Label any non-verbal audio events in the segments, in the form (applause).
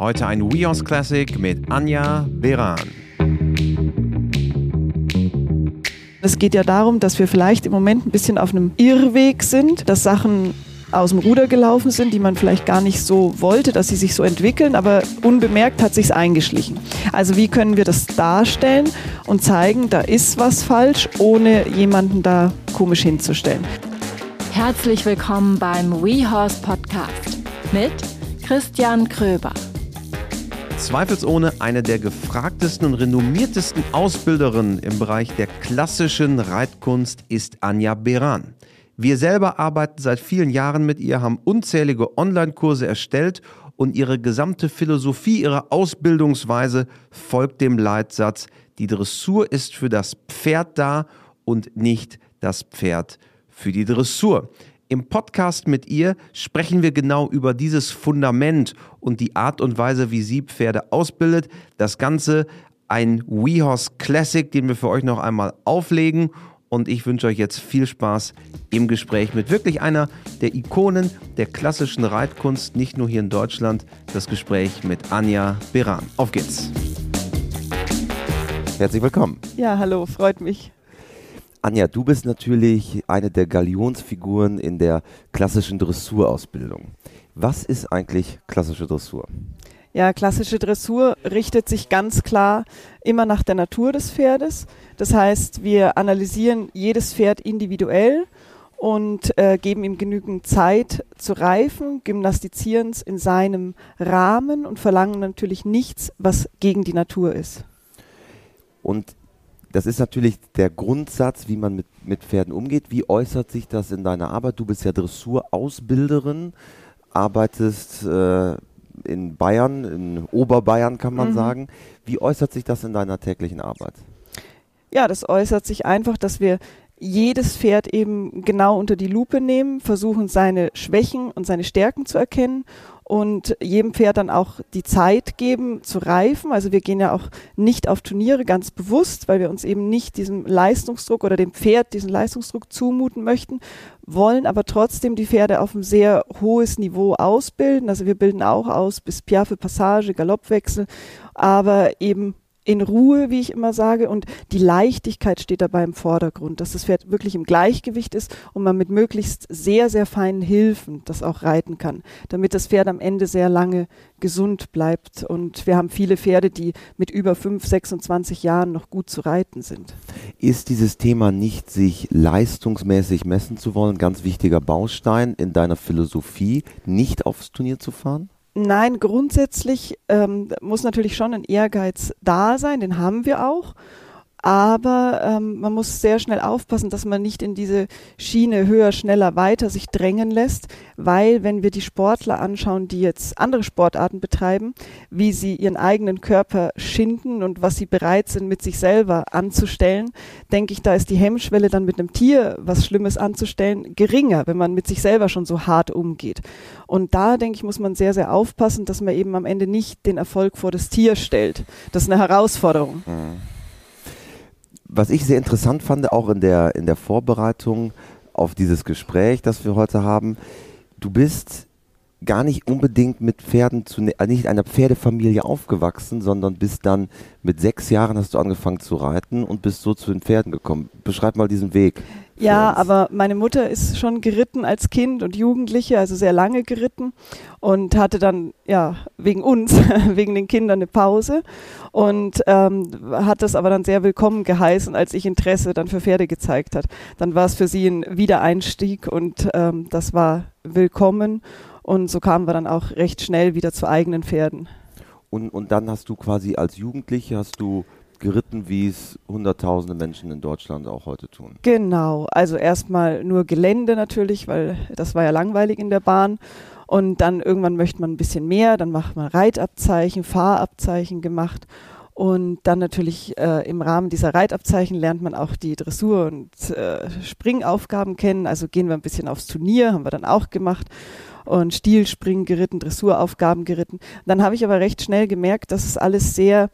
Heute ein WeHorse Classic mit Anja Beran. Es geht ja darum, dass wir vielleicht im Moment ein bisschen auf einem Irrweg sind, dass Sachen aus dem Ruder gelaufen sind, die man vielleicht gar nicht so wollte, dass sie sich so entwickeln, aber unbemerkt hat sich's eingeschlichen. Also wie können wir das darstellen und zeigen, da ist was falsch, ohne jemanden da komisch hinzustellen. Herzlich willkommen beim WeHorse Podcast mit Christian Kröber. Zweifelsohne eine der gefragtesten und renommiertesten Ausbilderinnen im Bereich der klassischen Reitkunst ist Anja Beran. Wir selber arbeiten seit vielen Jahren mit ihr, haben unzählige Online-Kurse erstellt und ihre gesamte Philosophie, ihre Ausbildungsweise folgt dem Leitsatz, die Dressur ist für das Pferd da und nicht das Pferd für die Dressur. Im Podcast mit ihr sprechen wir genau über dieses Fundament und die Art und Weise, wie sie Pferde ausbildet. Das Ganze ein WeHorse Classic, den wir für euch noch einmal auflegen und ich wünsche euch jetzt viel Spaß im Gespräch mit wirklich einer der Ikonen der klassischen Reitkunst, nicht nur hier in Deutschland, das Gespräch mit Anja Beran. Auf geht's. Herzlich willkommen. Ja, hallo, freut mich. Anja, du bist natürlich eine der Galionsfiguren in der klassischen Dressurausbildung. Was ist eigentlich klassische Dressur? Ja, klassische Dressur richtet sich ganz klar immer nach der Natur des Pferdes. Das heißt, wir analysieren jedes Pferd individuell und äh, geben ihm genügend Zeit zu reifen, gymnastizieren es in seinem Rahmen und verlangen natürlich nichts, was gegen die Natur ist. Und das ist natürlich der Grundsatz, wie man mit, mit Pferden umgeht. Wie äußert sich das in deiner Arbeit? Du bist ja Dressurausbilderin, arbeitest äh, in Bayern, in Oberbayern kann man mhm. sagen. Wie äußert sich das in deiner täglichen Arbeit? Ja, das äußert sich einfach, dass wir jedes Pferd eben genau unter die Lupe nehmen, versuchen seine Schwächen und seine Stärken zu erkennen und jedem Pferd dann auch die Zeit geben zu reifen. Also wir gehen ja auch nicht auf Turniere ganz bewusst, weil wir uns eben nicht diesem Leistungsdruck oder dem Pferd diesen Leistungsdruck zumuten möchten, wollen aber trotzdem die Pferde auf ein sehr hohes Niveau ausbilden. Also wir bilden auch aus bis Piaffe Passage, Galoppwechsel, aber eben in Ruhe, wie ich immer sage, und die Leichtigkeit steht dabei im Vordergrund, dass das Pferd wirklich im Gleichgewicht ist und man mit möglichst sehr, sehr feinen Hilfen das auch reiten kann, damit das Pferd am Ende sehr lange gesund bleibt. Und wir haben viele Pferde, die mit über 5, 26 Jahren noch gut zu reiten sind. Ist dieses Thema nicht, sich leistungsmäßig messen zu wollen, ganz wichtiger Baustein in deiner Philosophie, nicht aufs Turnier zu fahren? Nein, grundsätzlich ähm, muss natürlich schon ein Ehrgeiz da sein, den haben wir auch aber ähm, man muss sehr schnell aufpassen, dass man nicht in diese Schiene höher, schneller, weiter sich drängen lässt, weil wenn wir die Sportler anschauen, die jetzt andere Sportarten betreiben, wie sie ihren eigenen Körper schinden und was sie bereit sind, mit sich selber anzustellen, denke ich, da ist die Hemmschwelle dann mit einem Tier was Schlimmes anzustellen geringer, wenn man mit sich selber schon so hart umgeht. Und da, denke ich, muss man sehr, sehr aufpassen, dass man eben am Ende nicht den Erfolg vor das Tier stellt. Das ist eine Herausforderung. Mhm was ich sehr interessant fand, auch in der, in der Vorbereitung auf dieses Gespräch, das wir heute haben, du bist gar nicht unbedingt mit Pferden zu, nicht einer Pferdefamilie aufgewachsen, sondern bist dann mit sechs Jahren hast du angefangen zu reiten und bist so zu den Pferden gekommen. Beschreib mal diesen Weg. Ja, aber meine Mutter ist schon geritten als Kind und Jugendliche, also sehr lange geritten und hatte dann, ja, wegen uns, (laughs) wegen den Kindern eine Pause und ähm, hat das aber dann sehr willkommen geheißen, als ich Interesse dann für Pferde gezeigt hat. Dann war es für sie ein Wiedereinstieg und ähm, das war willkommen und so kamen wir dann auch recht schnell wieder zu eigenen Pferden. Und, und dann hast du quasi als Jugendliche, hast du geritten, wie es hunderttausende Menschen in Deutschland auch heute tun. Genau, also erstmal nur Gelände natürlich, weil das war ja langweilig in der Bahn. Und dann irgendwann möchte man ein bisschen mehr, dann macht man Reitabzeichen, Fahrabzeichen gemacht. Und dann natürlich äh, im Rahmen dieser Reitabzeichen lernt man auch die Dressur- und äh, Springaufgaben kennen. Also gehen wir ein bisschen aufs Turnier, haben wir dann auch gemacht. Und Stilspringen geritten, Dressuraufgaben geritten. Dann habe ich aber recht schnell gemerkt, dass es alles sehr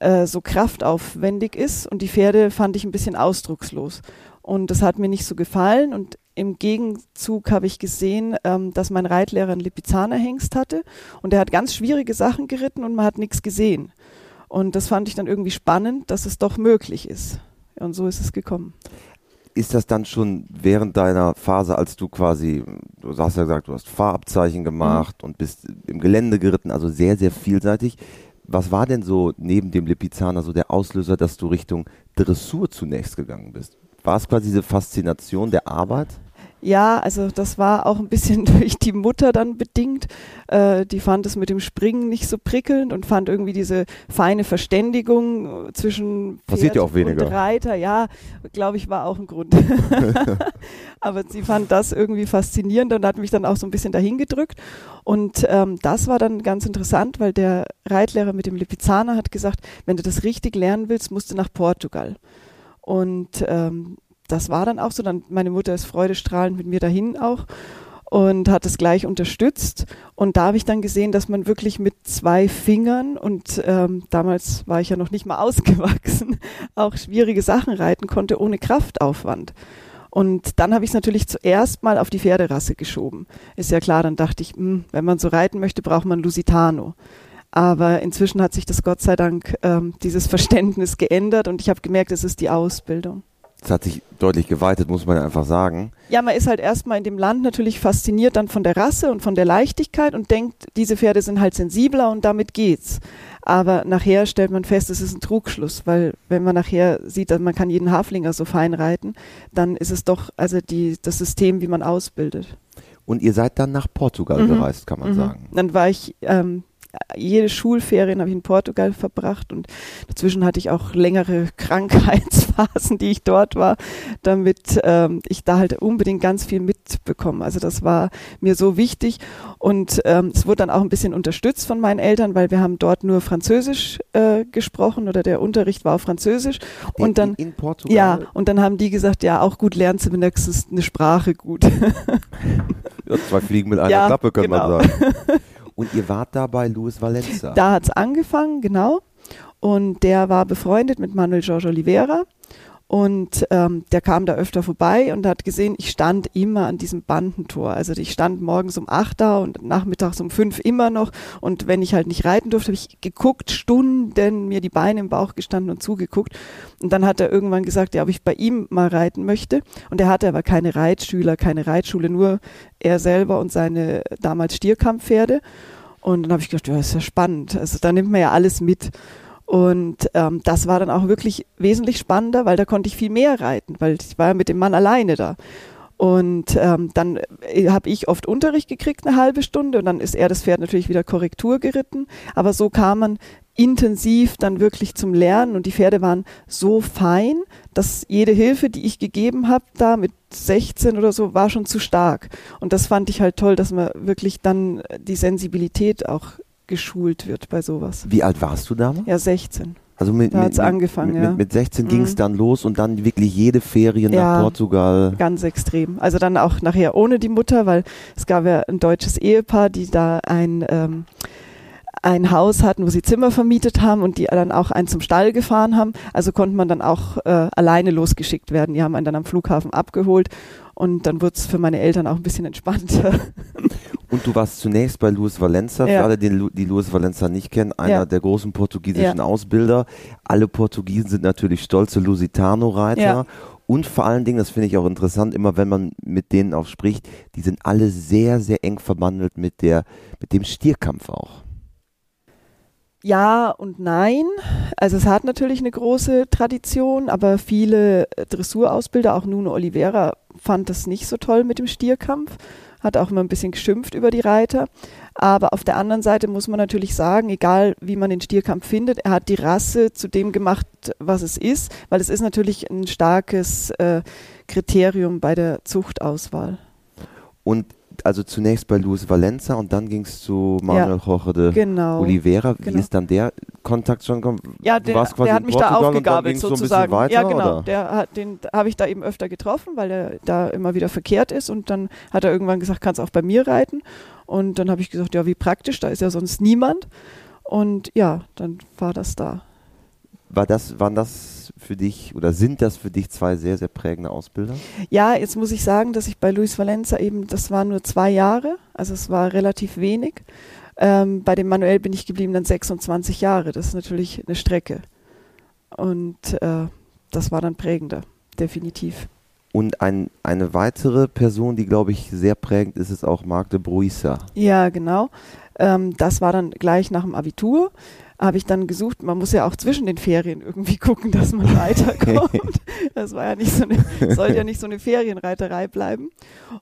äh, so kraftaufwendig ist und die Pferde fand ich ein bisschen ausdruckslos. Und das hat mir nicht so gefallen und im Gegenzug habe ich gesehen, ähm, dass mein Reitlehrer einen Lipizzaner-Hengst hatte und der hat ganz schwierige Sachen geritten und man hat nichts gesehen. Und das fand ich dann irgendwie spannend, dass es doch möglich ist. Und so ist es gekommen. Ist das dann schon während deiner Phase, als du quasi, du hast ja gesagt, du hast Fahrabzeichen gemacht mhm. und bist im Gelände geritten, also sehr, sehr vielseitig. Was war denn so neben dem Lipizzaner so der Auslöser, dass du Richtung Dressur zunächst gegangen bist? War es quasi diese Faszination der Arbeit? Ja, also das war auch ein bisschen (laughs) durch die Mutter dann bedingt. Äh, die fand es mit dem Springen nicht so prickelnd und fand irgendwie diese feine Verständigung äh, zwischen Pferd ja auch weniger. und Reiter, ja, glaube ich, war auch ein Grund. (laughs) Aber sie fand das irgendwie faszinierend und hat mich dann auch so ein bisschen dahin gedrückt. Und ähm, das war dann ganz interessant, weil der Reitlehrer mit dem Lipizzaner hat gesagt, wenn du das richtig lernen willst, musst du nach Portugal. Und ähm, das war dann auch so. Dann meine Mutter ist freudestrahlend mit mir dahin auch und hat es gleich unterstützt. Und da habe ich dann gesehen, dass man wirklich mit zwei Fingern und ähm, damals war ich ja noch nicht mal (laughs) ausgewachsen, auch schwierige Sachen reiten konnte ohne Kraftaufwand. Und dann habe ich es natürlich zuerst mal auf die Pferderasse geschoben. Ist ja klar, dann dachte ich, mh, hm, wenn man so reiten möchte, braucht man Lusitano. Aber inzwischen hat sich das Gott sei Dank ähm, dieses Verständnis geändert und ich habe gemerkt, es ist die Ausbildung. Es hat sich deutlich geweitet, muss man einfach sagen. Ja, man ist halt erstmal in dem Land natürlich fasziniert dann von der Rasse und von der Leichtigkeit und denkt, diese Pferde sind halt sensibler und damit geht's. Aber nachher stellt man fest, es ist ein Trugschluss, weil wenn man nachher sieht, dass man kann jeden Haflinger so fein reiten, dann ist es doch also die, das System, wie man ausbildet. Und ihr seid dann nach Portugal mhm. gereist, kann man mhm. sagen. Dann war ich ähm, jede Schulferien habe ich in Portugal verbracht und dazwischen hatte ich auch längere (laughs) Krankheitsphasen, die ich dort war, damit ähm, ich da halt unbedingt ganz viel mitbekomme. Also das war mir so wichtig und ähm, es wurde dann auch ein bisschen unterstützt von meinen Eltern, weil wir haben dort nur Französisch äh, gesprochen oder der Unterricht war auf Französisch in, und dann in, in Portugal. ja und dann haben die gesagt, ja auch gut lernst du wenigstens eine Sprache gut. (laughs) ja, zwei Fliegen mit einer ja, Klappe, könnte genau. man sagen. (laughs) Und ihr wart da bei Luis Valenza. Da hat es angefangen, genau. Und der war befreundet mit Manuel Jorge Oliveira. Und ähm, der kam da öfter vorbei und hat gesehen, ich stand immer an diesem Bandentor. Also ich stand morgens um acht da und nachmittags um fünf immer noch. Und wenn ich halt nicht reiten durfte, habe ich geguckt, Stunden mir die Beine im Bauch gestanden und zugeguckt. Und dann hat er irgendwann gesagt, ja, ob ich bei ihm mal reiten möchte. Und er hatte aber keine Reitschüler, keine Reitschule, nur er selber und seine damals Stierkampfpferde. Und dann habe ich gedacht, ja, ist ja spannend. Also da nimmt man ja alles mit. Und ähm, das war dann auch wirklich wesentlich spannender, weil da konnte ich viel mehr reiten, weil ich war ja mit dem Mann alleine da. Und ähm, dann äh, habe ich oft Unterricht gekriegt, eine halbe Stunde, und dann ist er das Pferd natürlich wieder Korrektur geritten. Aber so kam man intensiv dann wirklich zum Lernen und die Pferde waren so fein, dass jede Hilfe, die ich gegeben habe, da mit 16 oder so, war schon zu stark. Und das fand ich halt toll, dass man wirklich dann die Sensibilität auch geschult wird bei sowas. Wie alt warst du damals? Ja, 16. Also mit, da hat es angefangen, mit, ja. Mit, mit 16 mhm. ging es dann los und dann wirklich jede Ferien ja, nach Portugal. Ganz extrem. Also dann auch nachher ohne die Mutter, weil es gab ja ein deutsches Ehepaar, die da ein ähm, ein Haus hatten, wo sie Zimmer vermietet haben und die dann auch einen zum Stall gefahren haben. Also konnte man dann auch äh, alleine losgeschickt werden. Die haben einen dann am Flughafen abgeholt und dann wurde es für meine Eltern auch ein bisschen entspannter. (laughs) Und du warst zunächst bei Luis Valenza, ja. für alle, die, die Luis Valenza nicht kennen, einer ja. der großen portugiesischen ja. Ausbilder. Alle Portugiesen sind natürlich stolze Lusitano-Reiter. Und vor allen Dingen, das finde ich auch interessant, immer wenn man mit denen auch spricht, die sind alle sehr, sehr eng verbandelt mit der, mit dem Stierkampf auch. Ja und nein. Also es hat natürlich eine große Tradition, aber viele Dressurausbilder, auch Nuno Oliveira, fand das nicht so toll mit dem Stierkampf, hat auch immer ein bisschen geschimpft über die Reiter. Aber auf der anderen Seite muss man natürlich sagen, egal wie man den Stierkampf findet, er hat die Rasse zu dem gemacht, was es ist, weil es ist natürlich ein starkes äh, Kriterium bei der Zuchtauswahl. Und also zunächst bei Luis Valenza und dann ging es zu Manuel ja, Jorge de genau, Oliveira. Wie genau. ist dann der Kontakt schon gekommen? Ja, der, der hat mich da aufgegabelt sozusagen. So weiter, ja, genau. Oder? Der hat, den habe ich da eben öfter getroffen, weil er da immer wieder verkehrt ist und dann hat er irgendwann gesagt, kannst auch bei mir reiten. Und dann habe ich gesagt, ja, wie praktisch, da ist ja sonst niemand. Und ja, dann war das da. War das, waren das für dich oder sind das für dich zwei sehr, sehr prägende Ausbilder? Ja, jetzt muss ich sagen, dass ich bei Luis Valenza eben, das waren nur zwei Jahre, also es war relativ wenig. Ähm, bei dem Manuel bin ich geblieben dann 26 Jahre. Das ist natürlich eine Strecke. Und äh, das war dann prägender, definitiv. Und ein, eine weitere Person, die, glaube ich, sehr prägend ist, ist auch Marc de Bruissa. Ja, genau. Ähm, das war dann gleich nach dem Abitur. Habe ich dann gesucht, man muss ja auch zwischen den Ferien irgendwie (laughs) gucken, dass man weiterkommt. (laughs) das war ja nicht so eine, sollte ja nicht so eine Ferienreiterei bleiben.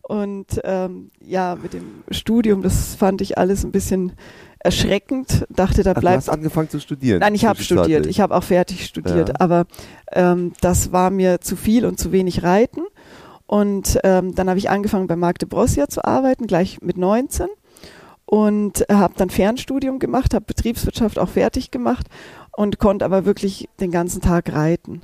Und ähm, ja, mit dem Studium, das fand ich alles ein bisschen erschreckend. Dachte, da bleibt. Du hast angefangen zu studieren. Nein, ich habe studiert. Ich habe auch fertig studiert. Ja. Aber ähm, das war mir zu viel und zu wenig Reiten. Und ähm, dann habe ich angefangen bei Marc de Brossia zu arbeiten, gleich mit 19 und habe dann Fernstudium gemacht, habe Betriebswirtschaft auch fertig gemacht und konnte aber wirklich den ganzen Tag reiten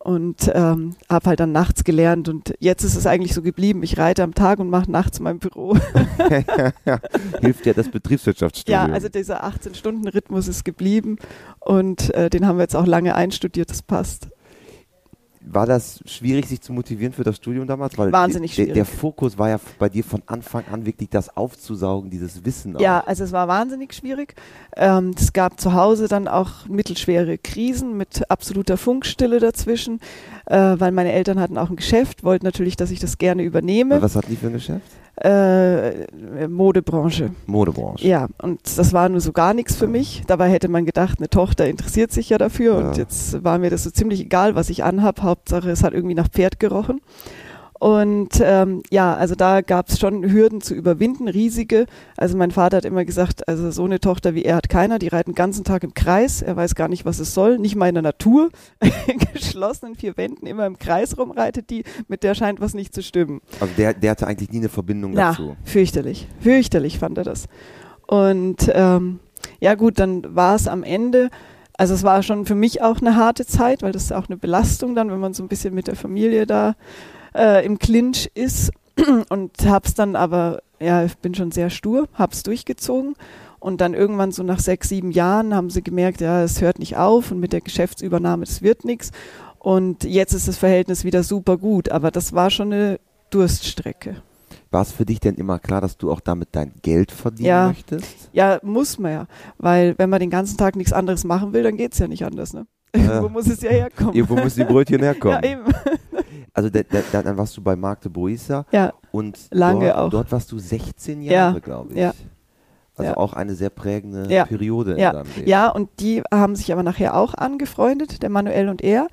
und ähm, habe halt dann nachts gelernt und jetzt ist es eigentlich so geblieben. Ich reite am Tag und mache nachts mein Büro. (laughs) Hilft ja das Betriebswirtschaftsstudium. Ja, also dieser 18-Stunden-Rhythmus ist geblieben und äh, den haben wir jetzt auch lange einstudiert, das passt. War das schwierig, sich zu motivieren für das Studium damals? Weil Wahnsinnig schwierig. Der, Fokus war ja bei dir von Anfang an wirklich das aufzusaugen, dieses Wissen. Auch. Ja, also es war wahnsinnig schwierig. Ähm, es gab zu Hause dann auch mittelschwere Krisen mit absoluter Funkstille dazwischen, äh, weil meine Eltern hatten auch ein Geschäft, wollten natürlich, dass ich das gerne übernehme. Was hatten die für ein Geschäft? Äh, Modebranche. Modebranche. Ja, und das war nur so gar nichts für mich. Dabei hätte man gedacht, eine Tochter interessiert sich ja dafür ja. und jetzt war mir das so ziemlich egal, was ich anhab. Hauptsache, es hat irgendwie nach Pferd gerochen. Und ähm, ja, also da gab es schon Hürden zu überwinden, riesige. Also mein Vater hat immer gesagt, also so eine Tochter wie er hat keiner, die reiten den ganzen Tag im Kreis, er weiß gar nicht, was es soll, nicht mal in der Natur, in (laughs) geschlossenen vier Wänden immer im Kreis rumreitet die, mit der scheint was nicht zu stimmen. Also der, der hatte eigentlich nie eine Verbindung ja, dazu. fürchterlich, fürchterlich fand er das. Und ähm, ja gut, dann war es am Ende, also es war schon für mich auch eine harte Zeit, weil das ist auch eine Belastung dann, wenn man so ein bisschen mit der Familie da äh, im Clinch ist (clears throat) und hab's dann aber, ja, ich bin schon sehr stur, hab's durchgezogen und dann irgendwann so nach sechs, sieben Jahren haben sie gemerkt, ja, es hört nicht auf und mit der Geschäftsübernahme, das wird nichts und jetzt ist das Verhältnis wieder super gut, aber das war schon eine Durststrecke. War es für dich denn immer klar, dass du auch damit dein Geld verdienen ja. möchtest? Ja, muss man ja. Weil wenn man den ganzen Tag nichts anderes machen will, dann geht es ja nicht anders. Ne? (laughs) Irgendwo muss es ja herkommen. Irgendwo müssen die Brötchen herkommen. (laughs) ja, eben. Also da, da, dann warst du bei Magde Boisa ja, und lange dort, auch. dort warst du 16 Jahre, ja, glaube ich. Ja. Also ja. auch eine sehr prägende ja. Periode ja. in deinem Leben. Ja, und die haben sich aber nachher auch angefreundet, der Manuel und er.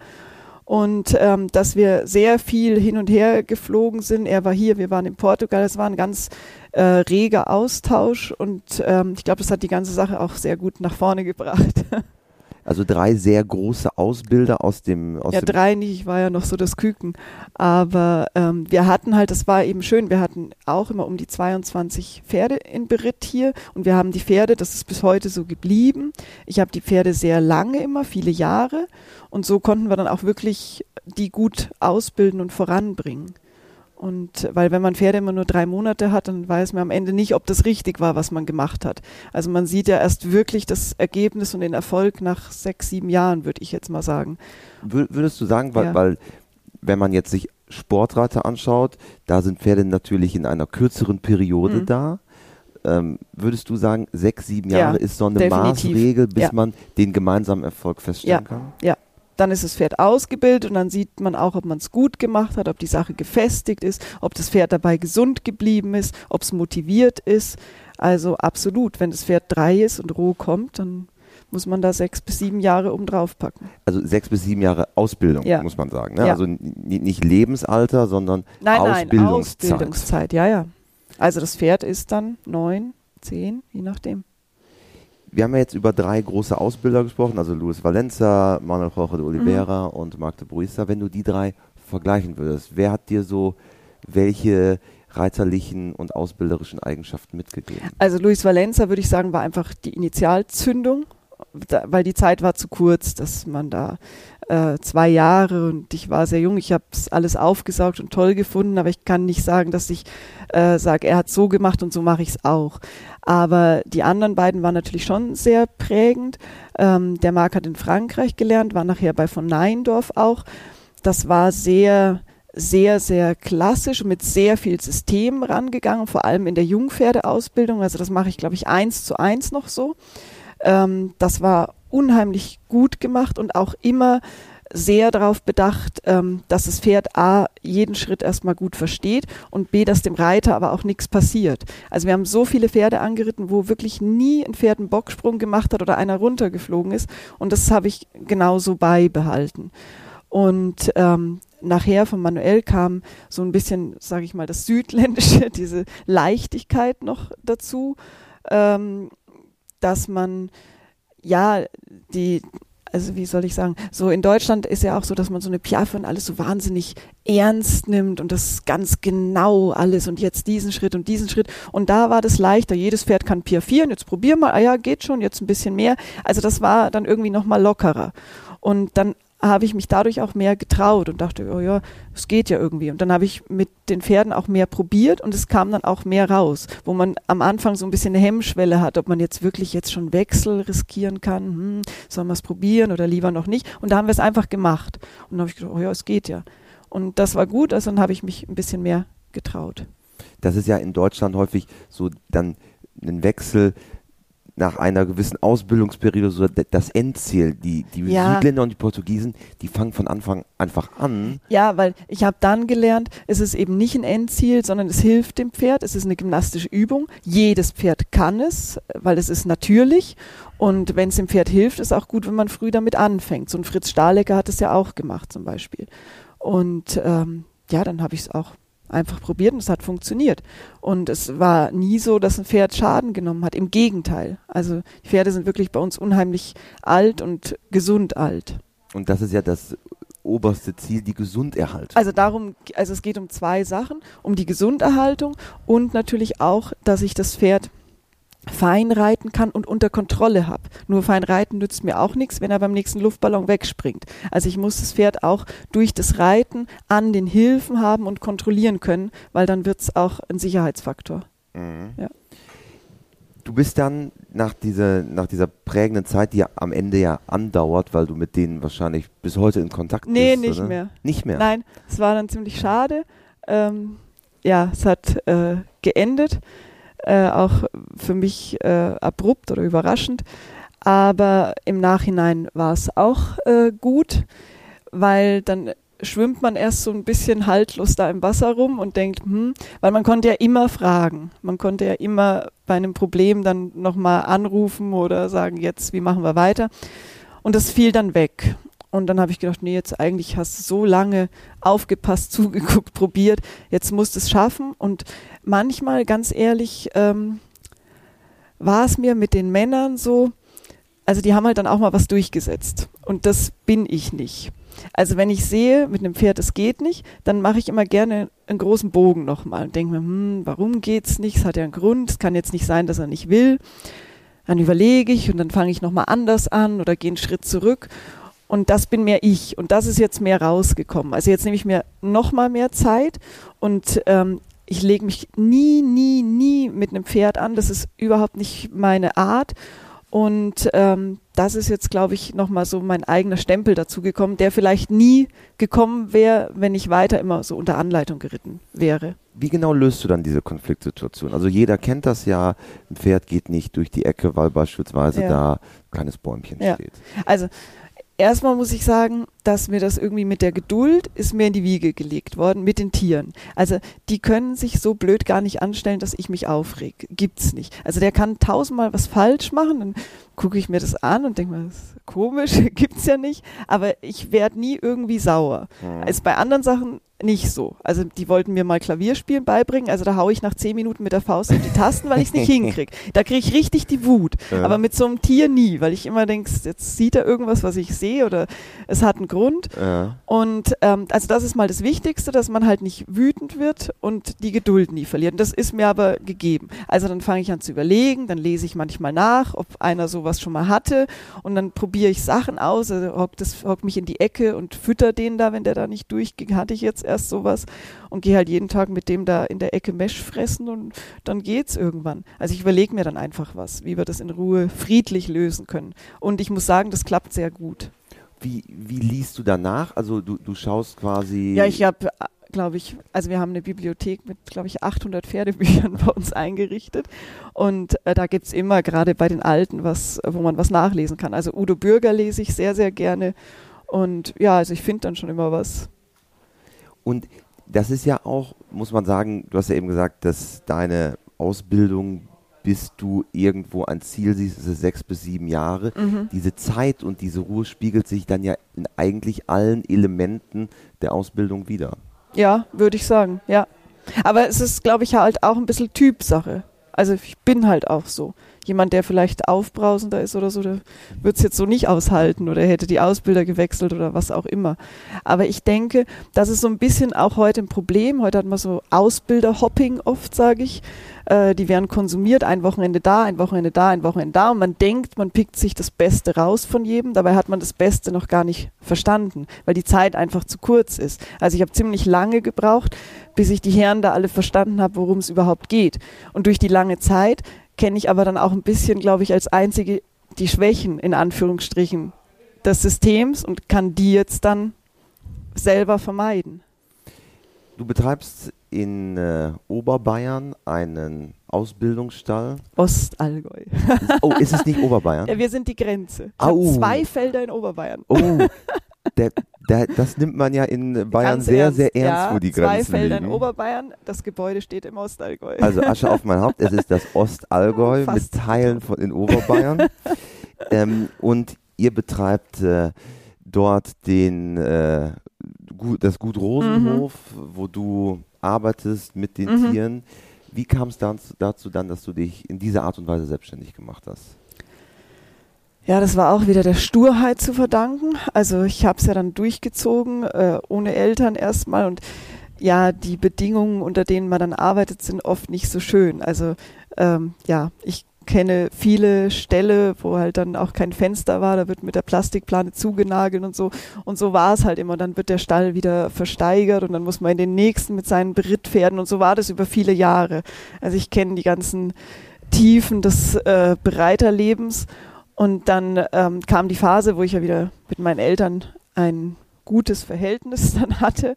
Und ähm, dass wir sehr viel hin und her geflogen sind. Er war hier, wir waren in Portugal. Es war ein ganz äh, reger Austausch und ähm, ich glaube, das hat die ganze Sache auch sehr gut nach vorne gebracht. (laughs) Also drei sehr große Ausbilder aus dem. Aus ja, dem drei nicht, ich war ja noch so das Küken. Aber ähm, wir hatten halt, das war eben schön, wir hatten auch immer um die 22 Pferde in Beritt hier und wir haben die Pferde, das ist bis heute so geblieben. Ich habe die Pferde sehr lange immer, viele Jahre und so konnten wir dann auch wirklich die gut ausbilden und voranbringen. Und weil wenn man Pferde immer nur drei Monate hat, dann weiß man am Ende nicht, ob das richtig war, was man gemacht hat. Also man sieht ja erst wirklich das Ergebnis und den Erfolg nach sechs, sieben Jahren, würde ich jetzt mal sagen. Würdest du sagen, weil, Ja. weil wenn man jetzt sich Sportreiter anschaut, da sind Pferde natürlich in einer kürzeren Periode Mhm. da. Ähm, würdest du sagen, sechs, sieben Ja, Jahre ist so eine definitiv. Maßregel, bis Ja. man den gemeinsamen Erfolg feststellen kann? Dann ist das Pferd ausgebildet und dann sieht man auch, ob man es gut gemacht hat, ob die Sache gefestigt ist, ob das Pferd dabei gesund geblieben ist, ob es motiviert ist. Also absolut, wenn das Pferd drei ist und roh kommt, dann muss man da sechs bis sieben Jahre oben drauf packen. Also sechs bis sieben Jahre Ausbildung, Ja. muss man sagen. Ne? Ja. Also nicht Lebensalter, sondern Nein, nein, Ausbildungszeit. Ausbildungszeit, ja, ja. Also das Pferd ist dann neun, zehn, je nachdem. Wir haben ja jetzt über drei große Ausbilder gesprochen, also Luis Valenza, Manuel Jorge de Oliveira Mhm. und Marc de Bruisa. Wenn du die drei vergleichen würdest, wer hat dir so welche reiterlichen und ausbilderischen Eigenschaften mitgegeben? Also Luis Valenza, würde ich sagen, war einfach die Initialzündung. Da, weil die Zeit war zu kurz, dass man da äh, zwei Jahre und ich war sehr jung. Ich habe es alles aufgesaugt und toll gefunden, aber ich kann nicht sagen, dass ich äh, sage, er hat so gemacht und so mache ich es auch. Aber die anderen beiden waren natürlich schon sehr prägend. Ähm, der Marc hat in Frankreich gelernt, war nachher bei von Neindorf auch. Das war sehr sehr, sehr klassisch mit sehr viel System rangegangen, vor allem in der Jungpferdeausbildung. Also das mache ich, glaube ich, eins zu eins noch so. Ähm, das war unheimlich gut gemacht und auch immer sehr darauf bedacht, ähm, dass das Pferd A jeden Schritt erstmal gut versteht und B, dass dem Reiter aber auch nichts passiert. Also wir haben so viele Pferde angeritten, wo wirklich nie ein Pferd einen Bocksprung gemacht hat oder einer runtergeflogen ist und das habe ich genauso beibehalten. Und ähm, nachher von Manuel kam so ein bisschen, sage ich mal, das Südländische, (laughs) diese Leichtigkeit noch dazu, ähm, dass man ja die also wie soll ich sagen, so in Deutschland ist ja auch so, dass man so eine Piaffe und alles so wahnsinnig ernst nimmt und das ganz genau alles und jetzt diesen Schritt und diesen Schritt. Und da war das leichter. Jedes Pferd kann piaffieren, jetzt probier mal, ah ja, geht schon, jetzt ein bisschen mehr. Also das war dann irgendwie nochmal lockerer. Und dann habe ich mich dadurch auch mehr getraut und dachte, oh ja, es geht ja irgendwie. Und dann habe ich mit den Pferden auch mehr probiert und es kam dann auch mehr raus, wo man am Anfang so ein bisschen eine Hemmschwelle hat, ob man jetzt wirklich jetzt schon Wechsel riskieren kann, hm, sollen wir es probieren oder lieber noch nicht. Und da haben wir es einfach gemacht. Und dann habe ich gedacht, oh ja, es geht ja. Und das war gut, also dann habe ich mich ein bisschen mehr getraut. Das ist ja in Deutschland häufig so dann ein Wechsel nach einer gewissen Ausbildungsperiode so das Endziel. Die, die ja. Südländer und die Portugiesen, die fangen von Anfang einfach an. Ja, weil ich habe dann gelernt, es ist eben nicht ein Endziel, sondern es hilft dem Pferd. Es ist eine gymnastische Übung. Jedes Pferd kann es, weil es ist natürlich. Und wenn es dem Pferd hilft, ist auch gut, wenn man früh damit anfängt. So ein Fritz Stahlecker hat es ja auch gemacht zum Beispiel. Und ähm, ja, dann habe ich es auch einfach probiert und es hat funktioniert. Und es war nie so, dass ein Pferd Schaden genommen hat. Im Gegenteil. Also die Pferde sind wirklich bei uns unheimlich alt und gesund alt. Und das ist ja das oberste Ziel, die Gesunderhaltung. Also darum, also es geht um zwei Sachen, um die Gesunderhaltung und natürlich auch, dass ich das Pferd fein reiten kann und unter Kontrolle habe. Nur fein reiten nützt mir auch nichts, wenn er beim nächsten Luftballon wegspringt. Also ich muss das Pferd auch durch das Reiten an den Hilfen haben und kontrollieren können, weil dann wird es auch ein Sicherheitsfaktor. Mhm. Ja. Du bist dann nach dieser, nach dieser prägenden Zeit, die am Ende ja andauert, weil du mit denen wahrscheinlich bis heute in Kontakt nee, bist. Nee, nicht oder? mehr. Nicht mehr? Nein, es war dann ziemlich schade. Ähm, ja, es hat äh, geendet äh, auch für mich äh, abrupt oder überraschend. Aber im Nachhinein war es auch äh, gut, weil dann schwimmt man erst so ein bisschen haltlos da im Wasser rum und denkt, hm, weil man konnte ja immer fragen. Man konnte ja immer bei einem Problem dann nochmal anrufen oder sagen, jetzt, wie machen wir weiter? Und das fiel dann weg. Und dann habe ich gedacht, nee, jetzt eigentlich hast du so lange aufgepasst, (laughs) zugeguckt, probiert, jetzt musst du es schaffen. Und manchmal, ganz ehrlich, ähm, war es mir mit den Männern so, also die haben halt dann auch mal was durchgesetzt. Und das bin ich nicht. Also wenn ich sehe, mit einem Pferd, es geht nicht, dann mache ich immer gerne einen großen Bogen nochmal und denke mir, hm, warum geht's nicht? Es hat ja einen Grund. Es kann jetzt nicht sein, dass er nicht will. Dann überlege ich und dann fange ich nochmal anders an oder gehe einen Schritt zurück. Und das bin mehr ich. Und das ist jetzt mehr rausgekommen. Also jetzt nehme ich mir noch mal mehr Zeit und ähm, ich lege mich nie, nie, nie mit einem Pferd an. Das ist überhaupt nicht meine Art. Und ähm, das ist jetzt, glaube ich, nochmal so mein eigener Stempel dazu gekommen, der vielleicht nie gekommen wäre, wenn ich weiter immer so unter Anleitung geritten wäre. Wie genau löst du dann diese Konfliktsituation? Also jeder kennt das ja, ein Pferd geht nicht durch die Ecke, weil beispielsweise ja. da ein kleines Bäumchen ja. steht. Also Erstmal muss ich sagen, dass mir das irgendwie mit der Geduld ist mir in die Wiege gelegt worden mit den Tieren. Also die können sich so blöd gar nicht anstellen, dass ich mich aufreg. Gibt's nicht. Also der kann tausendmal was falsch machen, dann gucke ich mir das an und denke mir, das ist komisch, (laughs) gibt's ja nicht. Aber ich werde nie irgendwie sauer. Mhm. Also bei anderen Sachen nicht so. Also die wollten mir mal Klavierspielen beibringen, also da haue ich nach zehn Minuten mit der Faust auf die Tasten, weil ich es nicht (laughs) hinkriege. Da kriege ich richtig die Wut. Ja. Aber mit so einem Tier nie, weil ich immer denke, jetzt sieht er irgendwas, was ich sehe oder es hat einen Grund. Ja. Und ähm, also das ist mal das Wichtigste, dass man halt nicht wütend wird und die Geduld nie verliert. Und das ist mir aber gegeben. Also dann fange ich an zu überlegen, dann lese ich manchmal nach, ob einer sowas schon mal hatte und dann probiere ich Sachen aus, also hock, das, hock mich in die Ecke und fütter den da, wenn der da nicht durchging, hatte ich jetzt erst sowas und gehe halt jeden Tag mit dem da in der Ecke Mesh fressen und dann geht's irgendwann. Also ich überlege mir dann einfach was, wie wir das in Ruhe friedlich lösen können. Und ich muss sagen, das klappt sehr gut. Wie, wie liest du danach? Also du, du schaust quasi. Ja, ich habe, glaube ich, also wir haben eine Bibliothek mit, glaube ich, 800 Pferdebüchern (laughs) bei uns eingerichtet. Und äh, da gibt's immer, gerade bei den Alten, was, wo man was nachlesen kann. Also Udo Bürger lese ich sehr, sehr gerne. Und ja, also ich finde dann schon immer was. Und das ist ja auch, muss man sagen, du hast ja eben gesagt, dass deine Ausbildung, bis du irgendwo ein Ziel siehst, ist es sechs bis sieben Jahre. Mhm. Diese Zeit und diese Ruhe spiegelt sich dann ja in eigentlich allen Elementen der Ausbildung wieder. Ja, würde ich sagen, ja. Aber es ist, glaube ich, halt auch ein bisschen Typsache. Also ich bin halt auch so. Jemand, der vielleicht aufbrausender ist oder so, der wird es jetzt so nicht aushalten oder hätte die Ausbilder gewechselt oder was auch immer. Aber ich denke, das ist so ein bisschen auch heute ein Problem. Heute hat man so Ausbilder-Hopping oft, sage ich. Äh, die werden konsumiert, ein Wochenende da, ein Wochenende da, ein Wochenende da und man denkt, man pickt sich das Beste raus von jedem. Dabei hat man das Beste noch gar nicht verstanden, weil die Zeit einfach zu kurz ist. Also ich habe ziemlich lange gebraucht, bis ich die Herren da alle verstanden habe, worum es überhaupt geht. Und durch die lange Zeit kenne ich aber dann auch ein bisschen, glaube ich, als einzige die Schwächen in Anführungsstrichen des Systems und kann die jetzt dann selber vermeiden. Du betreibst in äh, Oberbayern einen Ausbildungsstall. Ostallgäu. Oh, ist es nicht Oberbayern? (laughs) Ja, wir sind die Grenze. Au. zwei Felder in Oberbayern. Oh, (laughs) der, der, das nimmt man ja in Bayern Ganz sehr, sehr ernst, ja, wo die zwei Grenzen Felder liegen. in Oberbayern, das Gebäude steht im Ostallgäu. Also Asche auf mein Haupt, es ist das Ostallgäu (laughs) Fast. mit Teilen von in Oberbayern. (laughs) ähm, und ihr betreibt äh, dort den, äh, Gut, das Gut Rosenhof, wo du arbeitest mit den Mhm. Tieren. Wie kam es dann, dazu dann, dass du dich in dieser Art und Weise selbstständig gemacht hast? Ja, das war auch wieder der Sturheit zu verdanken. Also ich habe es ja dann durchgezogen, äh, ohne Eltern erstmal und ja, die Bedingungen, unter denen man dann arbeitet, sind oft nicht so schön. Also ähm, ja, ich kenne viele Ställe, wo halt dann auch kein Fenster war, da wird mit der Plastikplane zugenagelt und so. Und so war es halt immer. Dann wird der Stall wieder versteigert und dann muss man in den nächsten mit seinen Berittpferden und so war das über viele Jahre. Also ich kenne die ganzen Tiefen des äh, Bereiterlebens und dann ähm, kam die Phase, wo ich ja wieder mit meinen Eltern ein gutes Verhältnis (laughs) dann hatte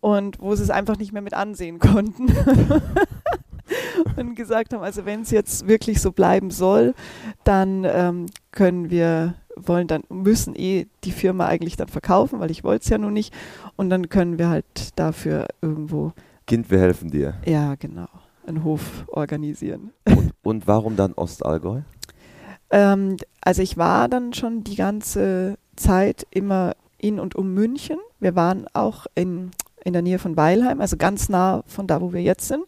und wo sie es einfach nicht mehr mit ansehen konnten. (laughs) und gesagt haben, also wenn es jetzt wirklich so bleiben soll, dann ähm, können wir, wollen dann, müssen eh die Firma eigentlich dann verkaufen, weil ich wollte es ja nur nicht. Und dann können wir halt dafür irgendwo, Kind, wir helfen dir. ja genau, einen Hof organisieren. Und, und warum dann Ostallgäu? Ähm, also ich war dann schon die ganze Zeit immer in und um München. Wir waren auch in, in der Nähe von Weilheim, also ganz nah von da, wo wir jetzt sind.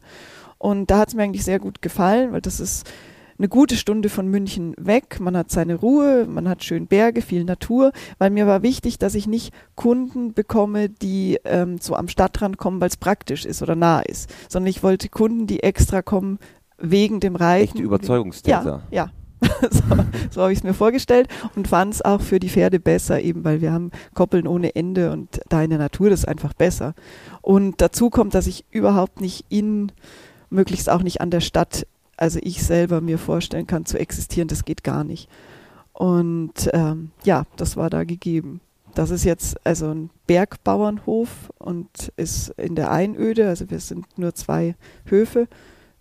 Und da hat es mir eigentlich sehr gut gefallen, weil das ist eine gute Stunde von München weg. Man hat seine Ruhe, man hat schön Berge, viel Natur. Weil mir war wichtig, dass ich nicht Kunden bekomme, die ähm, so am Stadtrand kommen, weil es praktisch ist oder nah ist, sondern ich wollte Kunden, die extra kommen wegen dem Reiten. Echte Überzeugungstäter. Ja, ja. (laughs) so so habe ich es mir vorgestellt und fand es auch für die Pferde besser, eben weil wir haben Koppeln ohne Ende und da in der Natur das ist einfach besser. Und dazu kommt, dass ich überhaupt nicht in, möglichst auch nicht an der Stadt, also ich selber mir vorstellen kann zu existieren, das geht gar nicht. Und ähm, ja, das war da gegeben. Das ist jetzt also ein Bergbauernhof und ist in der Einöde, also wir sind nur zwei Höfe.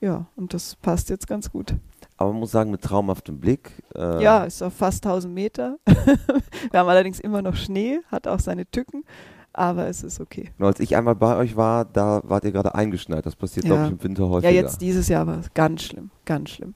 Ja, und das passt jetzt ganz gut. Aber man muss sagen, mit traumhaftem Blick. Äh, Ja, ist auf fast 1000 Meter. (laughs) Wir haben allerdings immer noch Schnee, hat auch seine Tücken, aber es ist okay. Nur als ich einmal bei euch war, da wart ihr gerade eingeschneit. Das passiert, Ja. glaube ich, im Winter häufiger. Ja, jetzt dieses Jahr war es ganz schlimm, ganz schlimm.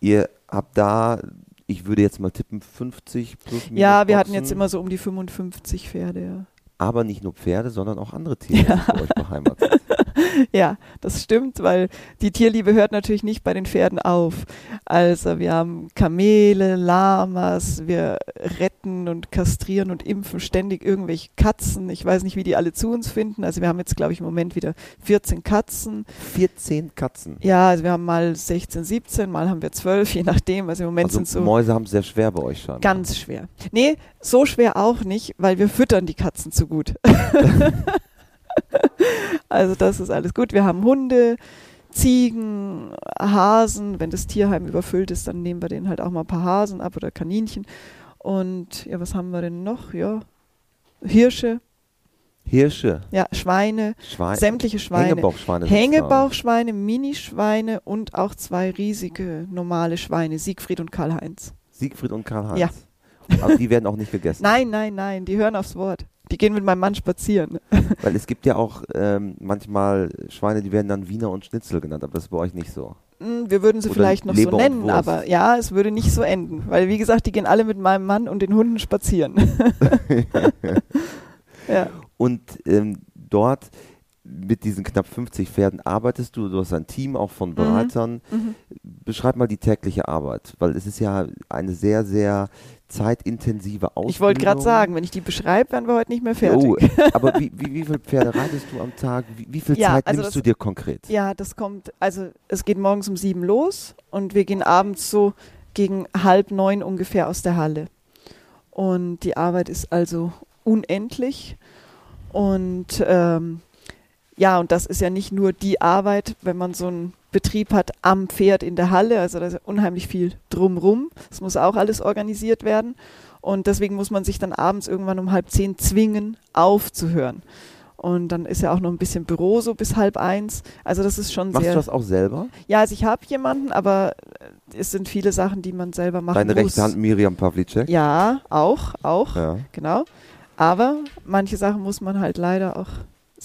Ihr habt da, ich würde jetzt mal tippen, 50 plus minus Ja, wir hatten Ochsen. jetzt immer so um die 55 Pferde, ja. aber nicht nur Pferde, sondern auch andere Tiere Ja. sind bei euch beheimatet. (laughs) (laughs) Ja, das stimmt, weil die Tierliebe hört natürlich nicht bei den Pferden auf. Also wir haben Kamele, Lamas, wir retten und kastrieren und impfen ständig irgendwelche Katzen. Ich weiß nicht, wie die alle zu uns finden. Also wir haben jetzt, glaube ich, im Moment wieder 14 Katzen. 14 Katzen. Ja, also wir haben mal 16, 17, mal haben wir 12, (laughs) je nachdem. Also im Moment Also sind so Mäuse haben es sehr schwer bei euch schon. ganz schwer. Nee, so schwer auch nicht, weil wir füttern die Katzen zu gut. (laughs) also das ist alles gut. Wir haben Hunde, Ziegen, Hasen. Wenn das Tierheim überfüllt ist, dann nehmen wir denen halt auch mal ein paar Hasen ab oder Kaninchen. Und ja, was haben wir denn noch? Ja, Hirsche, Hirsche, ja, Schweine, Schweine, sämtliche Schweine. Hängebauchschweine. Hängebauchschweine, Minischweine und auch zwei riesige normale Schweine, Siegfried und Karl-Heinz. Siegfried und Karl-Heinz. Ja. Aber die werden auch nicht gegessen. Nein, nein, nein, die hören aufs Wort. Die gehen mit meinem Mann spazieren. (laughs) Weil es gibt ja auch ähm, manchmal Schweine, die werden dann Wiener und Schnitzel genannt, aber das ist bei euch nicht so. Hm, Wir würden sie Oder vielleicht noch Leber so nennen, aber ja, es würde nicht so enden. Weil, wie gesagt, die gehen alle mit meinem Mann und den Hunden spazieren. (laughs) ja. Und ähm, dort mit diesen knapp 50 Pferden arbeitest du, du hast ein Team auch von Bereitern. Mhm. Beschreib mal die tägliche Arbeit, weil es ist ja eine sehr, sehr zeitintensive Ausbildung. Ich wollte gerade sagen, wenn ich die beschreibe, wären wir heute nicht mehr fertig. Oh, (laughs) aber wie, wie, wie viele Pferde reitest du am Tag? Wie, wie viel Ja, Zeit also nimmst das- du dir konkret? Ja, das kommt, also es geht morgens um sieben los und wir gehen abends so gegen halb neun ungefähr aus der Halle. Und die Arbeit ist also unendlich. Und ähm, ja, und das ist ja nicht nur die Arbeit, wenn man so einen Betrieb hat am Pferd in der Halle, also da ist ja unheimlich viel drumrum. Das muss auch alles organisiert werden. Und deswegen muss man sich dann abends irgendwann um halb zehn zwingen, aufzuhören. Und dann ist ja auch noch ein bisschen Büro so bis halb eins. Also das ist schon Machst sehr. du das auch selber? Ja, also ich habe jemanden, aber äh, es sind viele Sachen, die man selber machen Deine muss. rechte Hand Miriam Pavlicek? Ja, auch, auch, Ja. genau. Aber manche Sachen muss man halt leider auch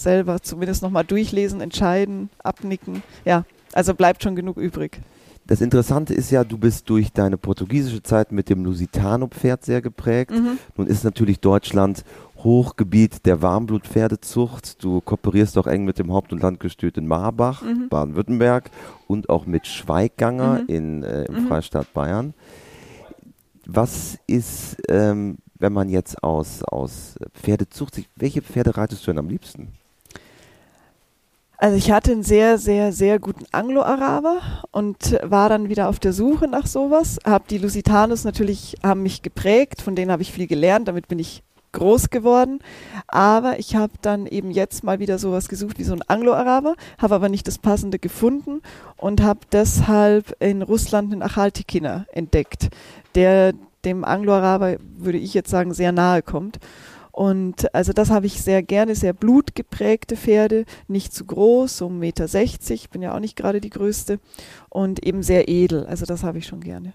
selber zumindest nochmal durchlesen, entscheiden, abnicken. Ja, also bleibt schon genug übrig. Das Interessante ist ja, du bist durch deine portugiesische Zeit mit dem Lusitano-Pferd sehr geprägt. Mhm. Nun ist natürlich Deutschland Hochgebiet der Warmblutpferdezucht. Du kooperierst auch eng mit dem Haupt- und Landgestüt in Marbach, Mhm. Baden-Württemberg und auch mit Schweigganger Mhm. in, äh, im Mhm. Freistaat Bayern. Was ist, ähm, wenn man jetzt aus, aus Pferdezucht sich, welche Pferde reitest du denn am liebsten? Also ich hatte einen sehr, sehr, sehr guten Anglo-Araber und war dann wieder auf der Suche nach sowas. Hab die Lusitanos natürlich, haben mich geprägt, von denen habe ich viel gelernt, damit bin ich groß geworden. Aber ich habe dann eben jetzt mal wieder sowas gesucht wie so ein Anglo-Araber, habe aber nicht das Passende gefunden und habe deshalb in Russland einen Achaltikiner entdeckt, der dem Anglo-Araber, würde ich jetzt sagen, sehr nahe kommt. Und also das habe ich sehr gerne, sehr blutgeprägte Pferde, nicht zu groß, so 1,60 Meter, ich bin ja auch nicht gerade die größte und eben sehr edel, also das habe ich schon gerne.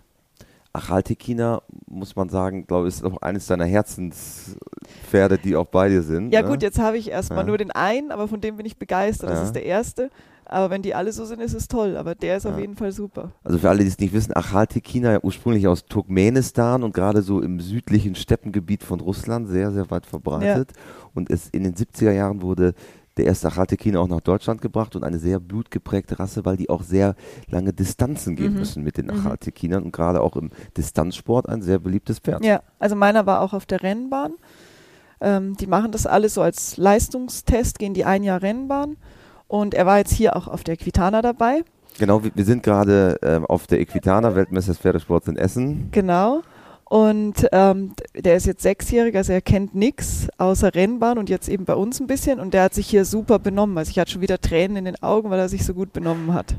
Achaltekina, muss man sagen, glaube ich, ist auch eines deiner Herzenspferde, die auch bei dir sind. Ja ne? gut, jetzt habe ich erstmal Ja. nur den einen, aber von dem bin ich begeistert, das Ja. ist der erste. Aber wenn die alle so sind, ist es toll, aber der ist auf Ja. jeden Fall super. Also für alle, die es nicht wissen, Achaltekina ja ursprünglich aus Turkmenistan und gerade so im südlichen Steppengebiet von Russland sehr, sehr weit verbreitet. Und es in den 70er Jahren wurde der erste Achaltekina auch nach Deutschland gebracht und eine sehr blutgeprägte Rasse, weil die auch sehr lange Distanzen gehen Mhm. müssen mit den Mhm. Achaltekinern und gerade auch im Distanzsport ein sehr beliebtes Pferd. Ja, also meiner war auch auf der Rennbahn. Ähm, die machen das alles so als Leistungstest, gehen die ein Jahr Rennbahn. Und er war jetzt hier auch auf der Equitana dabei. Genau, wir, wir sind gerade ähm, auf der Equitana, Weltmesse des Pferdesports in Essen. Genau. Und ähm, der ist jetzt sechsjährig, also er kennt nichts außer Rennbahn und jetzt eben bei uns ein bisschen. Und der hat sich hier super benommen. Also ich hatte schon wieder Tränen in den Augen, weil er sich so gut benommen hat.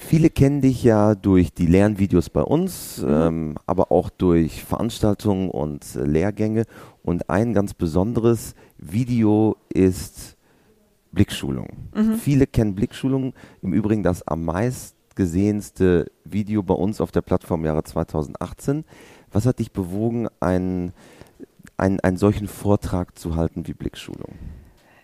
Viele kennen dich ja durch die Lernvideos bei uns, Mhm. ähm, aber auch durch Veranstaltungen und äh, Lehrgänge. Und ein ganz besonderes Video ist Blickschulung. Mhm. Viele kennen Blickschulung. Im Übrigen das am meistgesehenste Video bei uns auf der Plattform Jahre 2018. Was hat dich bewogen, einen, einen, einen solchen Vortrag zu halten wie Blickschulung?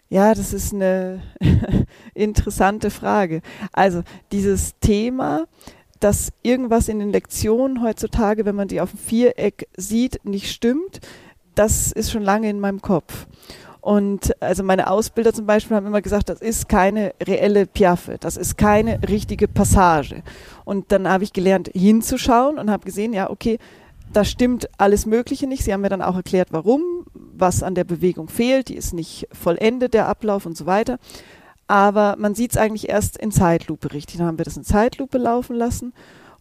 Ja, das ist eine (laughs) interessante Frage. Also dieses Thema, dass irgendwas in den Lektionen heutzutage, wenn man die auf dem Viereck sieht, nicht stimmt, das ist schon lange in meinem Kopf. Und also meine Ausbilder zum Beispiel haben immer gesagt, das ist keine reelle Piaffe, das ist keine richtige Passage. Und dann habe ich gelernt, hinzuschauen und habe gesehen, ja, okay, da stimmt alles Mögliche nicht. Sie haben mir dann auch erklärt, warum, was an der Bewegung fehlt, die ist nicht vollendet, der Ablauf und so weiter. Aber man sieht es eigentlich erst in Zeitlupe richtig. Dann haben wir das in Zeitlupe laufen lassen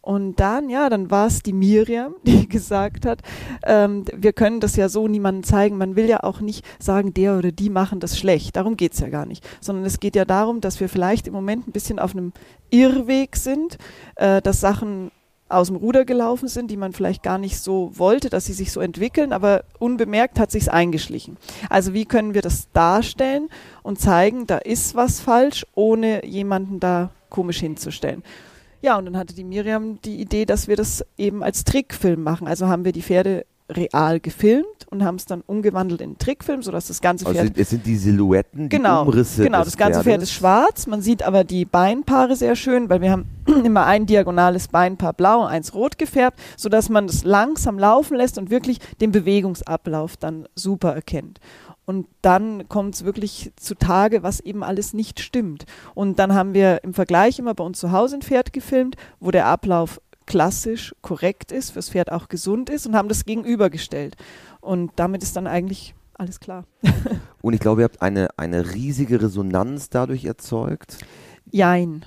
und dann, ja, dann war es die Miriam, (laughs) die gesagt hat, ähm, wir können das ja so niemandem zeigen. Man will ja auch nicht sagen, der oder die machen das schlecht. Darum geht's ja gar nicht. Sondern es geht ja darum, dass wir vielleicht im Moment ein bisschen auf einem Irrweg sind, äh, dass Sachen aus dem Ruder gelaufen sind, die man vielleicht gar nicht so wollte, dass sie sich so entwickeln, aber unbemerkt hat sich's eingeschlichen. Also wie können wir das darstellen und zeigen, da ist was falsch, ohne jemanden da komisch hinzustellen. Ja, und dann hatte die Miriam die Idee, dass wir das eben als Trickfilm machen. Also haben wir die Pferde real gefilmt und haben es dann umgewandelt in einen Trickfilm, sodass das ganze Also Pferd es sind die Silhouetten, die genau, Umrisse Genau, das ganze Pferd ist schwarz. Man sieht aber die Beinpaare sehr schön, weil wir haben (clears throat) immer ein diagonales Beinpaar blau, eins rot gefärbt, sodass man das langsam laufen lässt und wirklich den Bewegungsablauf dann super erkennt. Und dann kommt es wirklich zutage, was eben alles nicht stimmt. Und dann haben wir im Vergleich immer bei uns zu Hause ein Pferd gefilmt, wo der Ablauf klassisch korrekt ist, fürs Pferd auch gesund ist und haben das gegenübergestellt. Und damit ist dann eigentlich alles klar. (laughs) Und ich glaube, ihr habt eine, eine riesige Resonanz dadurch erzeugt. Jein.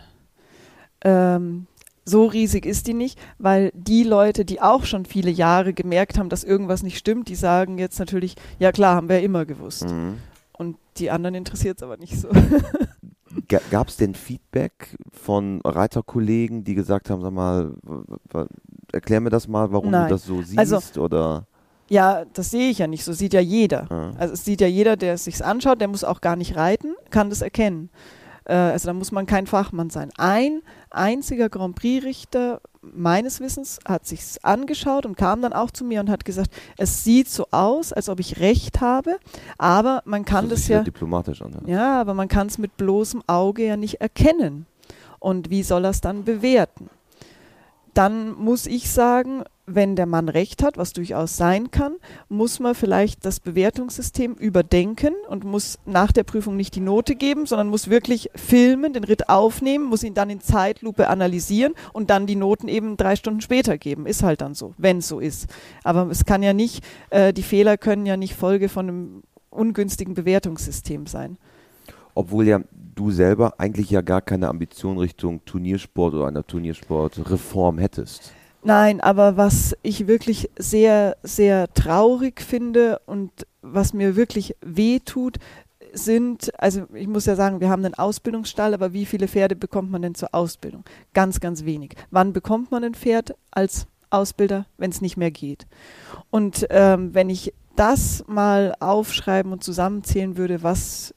Ähm, so riesig ist die nicht, weil die Leute, die auch schon viele Jahre gemerkt haben, dass irgendwas nicht stimmt, die sagen jetzt natürlich, ja klar, haben wir ja immer gewusst. Mhm. Und die anderen interessiert es aber nicht so. (laughs) Gab es denn Feedback von Reiterkollegen, die gesagt haben, sag mal, erklär mir das mal, warum Nein. du das so siehst? Also- oder ja, das sehe ich ja nicht, so sieht ja jeder. Ja. Also es sieht ja jeder, der es sich anschaut, der muss auch gar nicht reiten, kann das erkennen. Äh, also da muss man kein Fachmann sein. Ein einziger Grand Prix-Richter meines Wissens hat sich's angeschaut und kam dann auch zu mir und hat gesagt, es sieht so aus, als ob ich recht habe, aber man kann das das sich ja diplomatisch an. Ja, aber man kann es mit bloßem Auge ja nicht erkennen. Und wie soll er es dann bewerten? Dann muss ich sagen, wenn der Mann recht hat, was durchaus sein kann, muss man vielleicht das Bewertungssystem überdenken und muss nach der Prüfung nicht die Note geben, sondern muss wirklich filmen, den Ritt aufnehmen, muss ihn dann in Zeitlupe analysieren und dann die Noten eben drei Stunden später geben. Ist halt dann so, wenn es so ist. Aber es kann ja nicht, äh, die Fehler können ja nicht Folge von einem ungünstigen Bewertungssystem sein. Obwohl ja du selber eigentlich ja gar keine Ambition Richtung Turniersport oder einer Turniersportreform hättest. Nein, aber was ich wirklich sehr, sehr traurig finde und was mir wirklich weh tut, sind, also ich muss ja sagen, wir haben einen Ausbildungsstall, aber wie viele Pferde bekommt man denn zur Ausbildung? Ganz, ganz wenig. Wann bekommt man ein Pferd als Ausbilder, wenn es nicht mehr geht? Und ähm, wenn ich das mal aufschreiben und zusammenzählen würde, was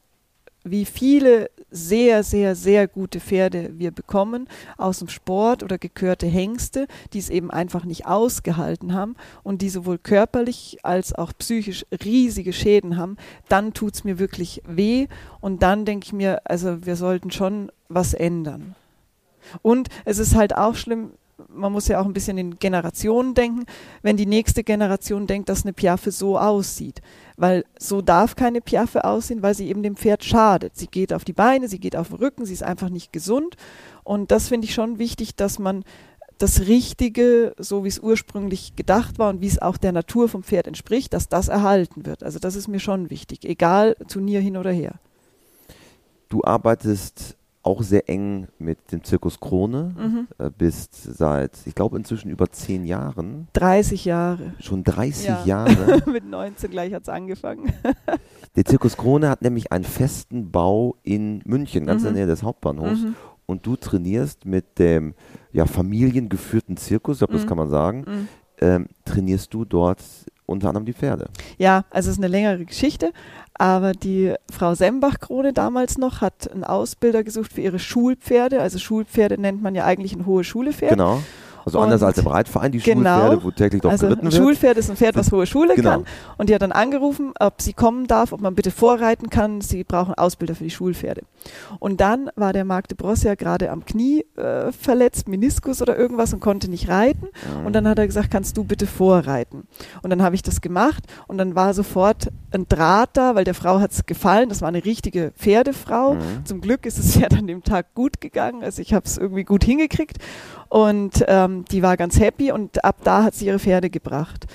wie viele sehr, sehr, sehr gute Pferde wir bekommen aus dem Sport oder gekörte Hengste, die es eben einfach nicht ausgehalten haben und die sowohl körperlich als auch psychisch riesige Schäden haben, dann tut es mir wirklich weh und dann denke ich mir, also wir sollten schon was ändern. Und es ist halt auch schlimm, man muss ja auch ein bisschen in Generationen denken, wenn die nächste Generation denkt, dass eine Piaffe so aussieht. Weil so darf keine Piaffe aussehen, weil sie eben dem Pferd schadet. Sie geht auf die Beine, sie geht auf den Rücken, sie ist einfach nicht gesund. Und das finde ich schon wichtig, dass man das Richtige, so wie es ursprünglich gedacht war und wie es auch der Natur vom Pferd entspricht, dass das erhalten wird. Also das ist mir schon wichtig, egal Turnier hin oder her. Du arbeitest auch sehr eng mit dem Zirkus Krone, Mhm. äh, bist seit, ich glaube, inzwischen über zehn Jahren, 30 Jahre. schon 30 Ja. Jahre. (laughs) Mit 19 gleich hat es angefangen. (laughs) Der Zirkus Krone hat nämlich einen festen Bau in München, ganz in der Mhm. Nähe des Hauptbahnhofs. Mhm. Und du trainierst mit dem ja, familiengeführten Zirkus, ich glaube, das Mhm. kann man sagen, Mhm. ähm, trainierst du dort unter anderem die Pferde. Ja, also es ist eine längere Geschichte, aber die Frau Sembach-Krone damals noch hat einen Ausbilder gesucht für ihre Schulpferde. Also Schulpferde nennt man ja eigentlich ein hohe Schule-Pferd. Genau. Also anders Und- als im Reitverein, die Genau. Schulpferde, wo täglich drauf also geritten ein wird. Schulpferd ist ein Pferd, was hohe Schule Genau. kann. Und die hat dann angerufen, ob sie kommen darf, ob man bitte vorreiten kann. Sie brauchen Ausbilder für die Schulpferde. Und dann war der Marc de Bros ja gerade am Knie äh, verletzt, Meniskus oder irgendwas und konnte nicht reiten. Und dann hat er gesagt, kannst du bitte vorreiten? Und dann habe ich das gemacht und dann war sofort ein Draht da, weil der Frau hat es gefallen. Das war eine richtige Pferdefrau. Mhm. Zum Glück ist es (laughs) Pferd an dem Tag gut gegangen. Also ich habe es irgendwie gut hingekriegt. Und ähm, die war ganz happy und ab da hat sie ihre Pferde gebracht.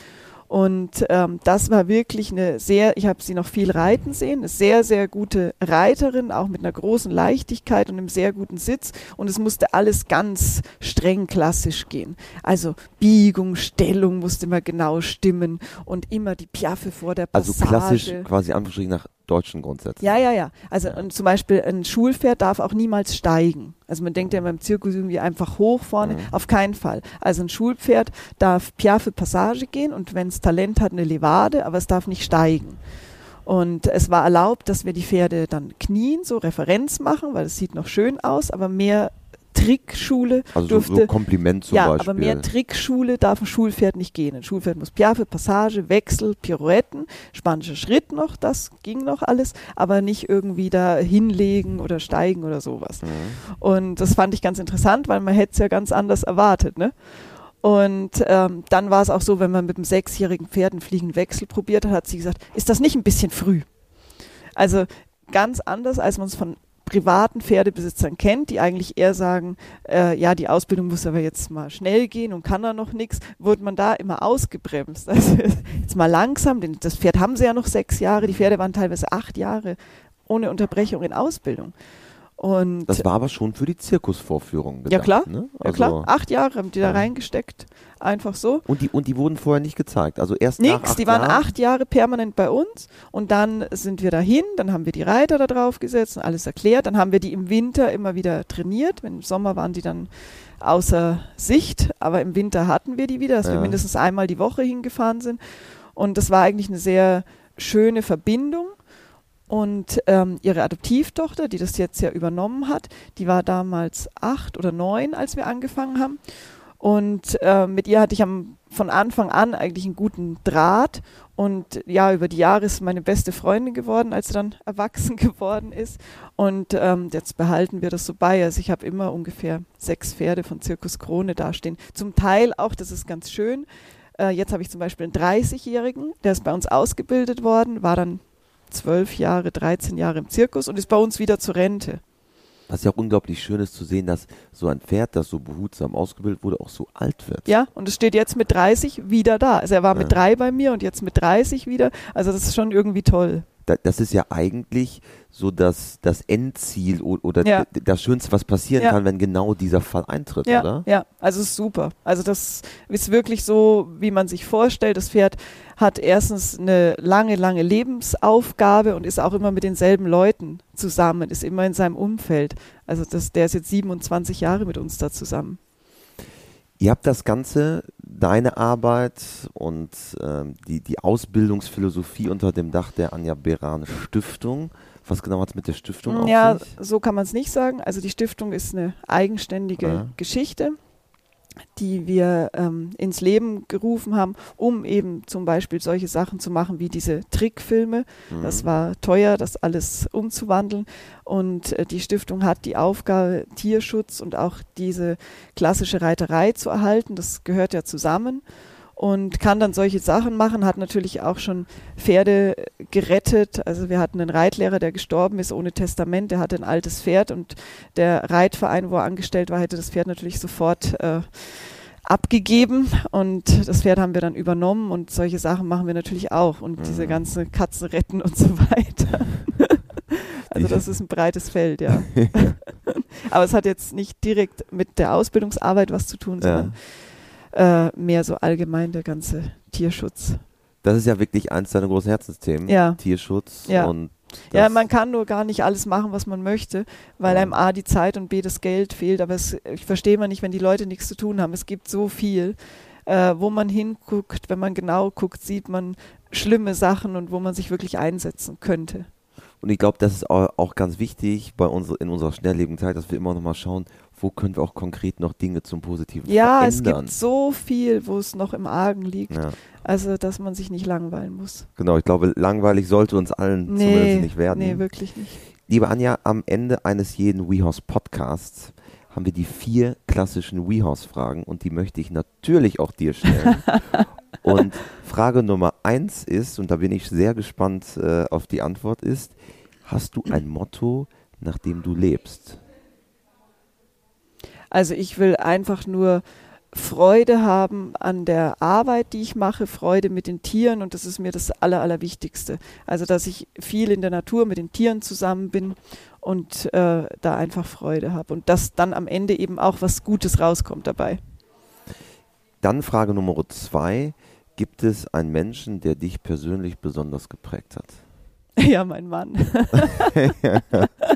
Und ähm, das war wirklich eine sehr, ich habe sie noch viel reiten sehen, eine sehr, sehr gute Reiterin, auch mit einer großen Leichtigkeit und einem sehr guten Sitz. Und es musste alles ganz streng klassisch gehen. Also Biegung, Stellung musste immer genau stimmen und immer die Piaffe vor der Also Passage. klassisch quasi Anführungsstrichen nach deutschen Grundsätzen. Ja, ja, ja. Also und zum Beispiel ein Schulpferd darf auch niemals steigen. Also man denkt ja beim Zirkus irgendwie einfach hoch vorne. Mhm. Auf keinen Fall. Also ein Schulpferd darf Piaffe Passage gehen und wenn es Talent hat, eine Levade, aber es darf nicht steigen. Und es war erlaubt, dass wir die Pferde dann knien, so Referenz machen, weil es sieht noch schön aus, aber mehr Trickschule Also so, durfte so Kompliment zum ja, Beispiel. aber mehr Trickschule darf ein Schulpferd nicht gehen. Ein Schulpferd muss Piaffe, Passage, Wechsel, Pirouetten, spanischer Schritt noch, das ging noch alles, aber nicht irgendwie da hinlegen oder steigen oder sowas. Mhm. Und das fand ich ganz interessant, weil man hätte es ja ganz anders erwartet, ne? Und ähm, dann war es auch so, wenn man mit einem sechsjährigen Pferd einen fliegenden Wechsel probiert hat, hat sie gesagt, ist das nicht ein bisschen früh? Also ganz anders, als man es von privaten Pferdebesitzern kennt, die eigentlich eher sagen, äh, ja, die Ausbildung muss aber jetzt mal schnell gehen und kann da noch nichts, wurde man da immer ausgebremst. (laughs) Also jetzt mal langsam, denn das Pferd haben sie ja noch sechs Jahre, die Pferde waren teilweise acht Jahre ohne Unterbrechung in Ausbildung. Und Das war aber schon für die Zirkusvorführung gedacht. Ja, klar. Ne? ja Also, klar, acht Jahre haben die da Ja. reingesteckt, einfach so. Und die, und die wurden vorher nicht gezeigt. Also erst nach Nix, acht die waren Jahren. acht Jahre permanent bei uns und dann sind wir dahin, dann haben wir die Reiter da drauf gesetzt und alles erklärt, dann haben wir die im Winter immer wieder trainiert, im Sommer waren die dann außer Sicht, aber im Winter hatten wir die wieder, dass wir Ja. mindestens einmal die Woche hingefahren sind und das war eigentlich eine sehr schöne Verbindung und ähm, ihre Adoptivtochter, die das jetzt ja übernommen hat, die war damals acht oder neun, als wir angefangen haben. Und äh, mit ihr hatte ich am, von Anfang an eigentlich einen guten Draht. Und ja, über die Jahre ist meine beste Freundin geworden, als sie dann (laughs) erwachsen geworden ist. Und ähm, jetzt behalten wir das so bei. Also ich habe immer ungefähr sechs Pferde von Zirkus Krone dastehen. Zum Teil auch, das ist ganz schön. Äh, jetzt habe ich zum Beispiel einen 30-Jährigen, der ist bei uns ausgebildet worden, war dann zwölf Jahre, 13 Jahre im Zirkus und ist bei uns wieder zur Rente. Was ja auch unglaublich schön ist zu sehen, dass so ein Pferd, das so behutsam ausgebildet wurde, auch so alt wird. Ja, und es steht jetzt mit 30 wieder da. Also er war mit Ja. drei bei mir und jetzt mit 30 wieder. Also das ist schon irgendwie toll. Da, das ist ja eigentlich so das, das Endziel oder Ja. das Schönste, was passieren Ja. kann, wenn genau dieser Fall eintritt, Ja, oder? ja, also es ist super. Also das ist wirklich so, wie man sich vorstellt. Das Pferd hat erstens eine lange, lange Lebensaufgabe und ist auch immer mit denselben Leuten zusammen, ist immer in seinem Umfeld. Also das, der ist jetzt 27 Jahre mit uns da zusammen. Ihr habt das Ganze, deine Arbeit und ähm, die, die Ausbildungsphilosophie unter dem Dach der Anja Beran Stiftung. Was genau hat es mit der Stiftung auf Ja, sich? so kann man es nicht sagen. Also die Stiftung ist eine eigenständige Ja. Geschichte, die wir ähm, ins Leben gerufen haben, um eben zum Beispiel solche Sachen zu machen wie diese Trickfilme. Das Mhm. war teuer, das alles umzuwandeln. Und äh, die Stiftung hat die Aufgabe, Tierschutz und auch diese klassische Reiterei zu erhalten. Das gehört ja zusammen. Und kann dann solche Sachen machen, hat natürlich auch schon Pferde gerettet. Also wir hatten einen Reitlehrer, der gestorben ist ohne Testament. Der hatte ein altes Pferd und der Reitverein, wo er angestellt war, hätte das Pferd natürlich sofort äh, abgegeben und das Pferd haben wir dann übernommen und solche Sachen machen wir natürlich auch und diese Mhm. ganze Katzen retten und so weiter. (laughs) also das ist ein breites Feld, ja. (laughs) Aber es hat jetzt nicht direkt mit der Ausbildungsarbeit was zu tun, Ja. Äh, mehr so allgemein der ganze Tierschutz. Das ist ja wirklich eins deiner großen Herzensthemen. Ja. Tierschutz Ja. und Ja, man kann nur gar nicht alles machen, was man möchte, weil einem A die Zeit und B das Geld fehlt. Aber es, ich verstehe mal nicht, wenn die Leute nichts zu tun haben. Es gibt so viel, äh, wo man hinguckt, wenn man genau guckt, sieht man schlimme Sachen und wo man sich wirklich einsetzen könnte. Und ich glaube, das ist au- auch ganz wichtig bei uns, in unserer schnelllebigen Zeit, dass wir immer noch mal schauen, wo können wir auch konkret noch Dinge zum Positiven Ja, verändern? es gibt so viel, wo es noch im Argen liegt. Ja, Also, dass man sich nicht langweilen muss. genau, ich glaube, langweilig sollte uns allen zumindest Nee, nicht werden. nee, wirklich nicht. Liebe Anja, am Ende eines jeden WeHorse Podcasts haben wir die vier klassischen WeHorse-Fragen und die möchte ich natürlich auch dir stellen. (laughs) und Frage Nummer eins ist, und da bin ich sehr gespannt äh, auf die Antwort, ist, hast du ein Motto, nach dem du lebst? Also ich will einfach nur Freude haben an der Arbeit, die ich mache, Freude mit den Tieren und das ist mir das Aller, Allerwichtigste. Also dass ich viel in der Natur mit den Tieren zusammen bin und äh, da einfach Freude habe und dass dann am Ende eben auch was Gutes rauskommt dabei. Dann Frage Nummer zwei, gibt es einen Menschen, der dich persönlich besonders geprägt hat? (laughs) Ja, mein Mann. (laughs)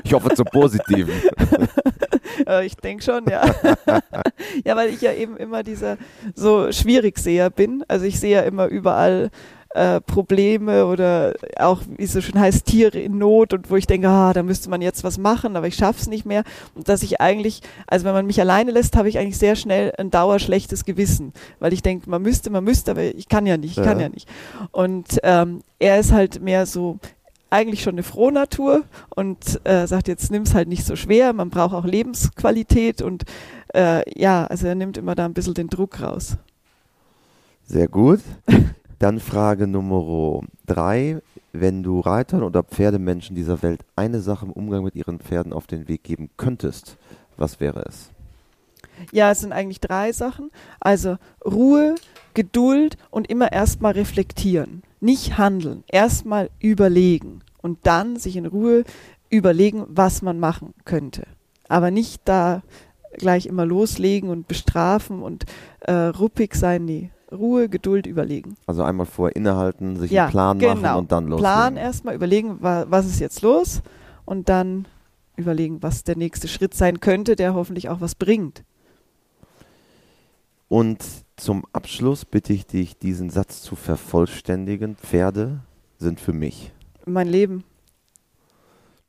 Ich hoffe zum Positiven. (laughs) (laughs) Äh, ich denke schon, ja. (laughs) ja, weil ich ja eben immer dieser so Schwierigseher bin. Also ich sehe ja immer überall äh, Probleme oder auch, wie es so schön heißt, Tiere in Not und wo ich denke, ah, da müsste man jetzt was machen, aber ich schaff's nicht mehr. Und dass ich eigentlich, also wenn man mich alleine lässt, habe ich eigentlich sehr schnell ein dauerschlechtes Gewissen, weil ich denke, man müsste, man müsste, aber ich kann ja nicht, ich kann Ja. ja nicht. Und ähm, er ist halt mehr so eigentlich schon eine Frohnatur und äh, sagt, jetzt nimm's halt nicht so schwer, man braucht auch Lebensqualität und äh, ja, also er nimmt immer da ein bisschen den Druck raus. Sehr gut. (laughs) Dann Frage Nummer drei. Wenn du Reitern oder Pferdemenschen dieser Welt eine Sache im Umgang mit ihren Pferden auf den Weg geben könntest, was wäre es? Ja, es sind eigentlich drei Sachen. Also Ruhe, Geduld und immer erstmal reflektieren. Nicht handeln, erstmal überlegen und dann sich in Ruhe überlegen, was man machen könnte. Aber nicht da gleich immer loslegen und bestrafen und äh, ruppig sein. Nee, Ruhe, Geduld, überlegen. Also einmal vorher innehalten, sich Ja, einen Plan genau. machen und dann loslegen. Plan erstmal, überlegen, wa was ist jetzt los und dann überlegen, was der nächste Schritt sein könnte, der hoffentlich auch was bringt. Und zum Abschluss bitte ich dich, diesen Satz zu vervollständigen. Pferde sind für mich. Mein Leben.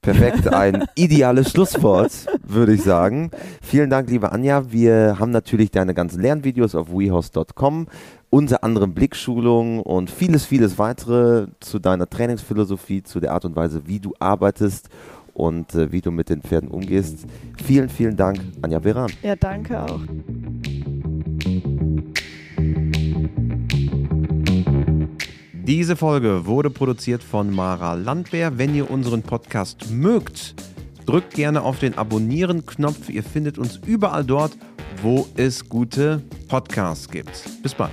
Perfekt, ein (laughs) ideales Schlusswort, würde ich sagen. Vielen Dank, liebe Anja. Wir haben natürlich deine ganzen Lernvideos auf wehouse.com, unter anderem Blickschulungen und vieles, vieles weitere zu deiner Trainingsphilosophie, zu der Art und Weise, wie du arbeitest und äh, wie du mit den Pferden umgehst. Vielen, vielen Dank, Anja Beran. Ja, danke auch. Diese Folge wurde produziert von Mara Landwehr. Wenn ihr unseren Podcast mögt, drückt gerne auf den Abonnieren-Knopf. Ihr findet uns überall dort, wo es gute Podcasts gibt. Bis bald.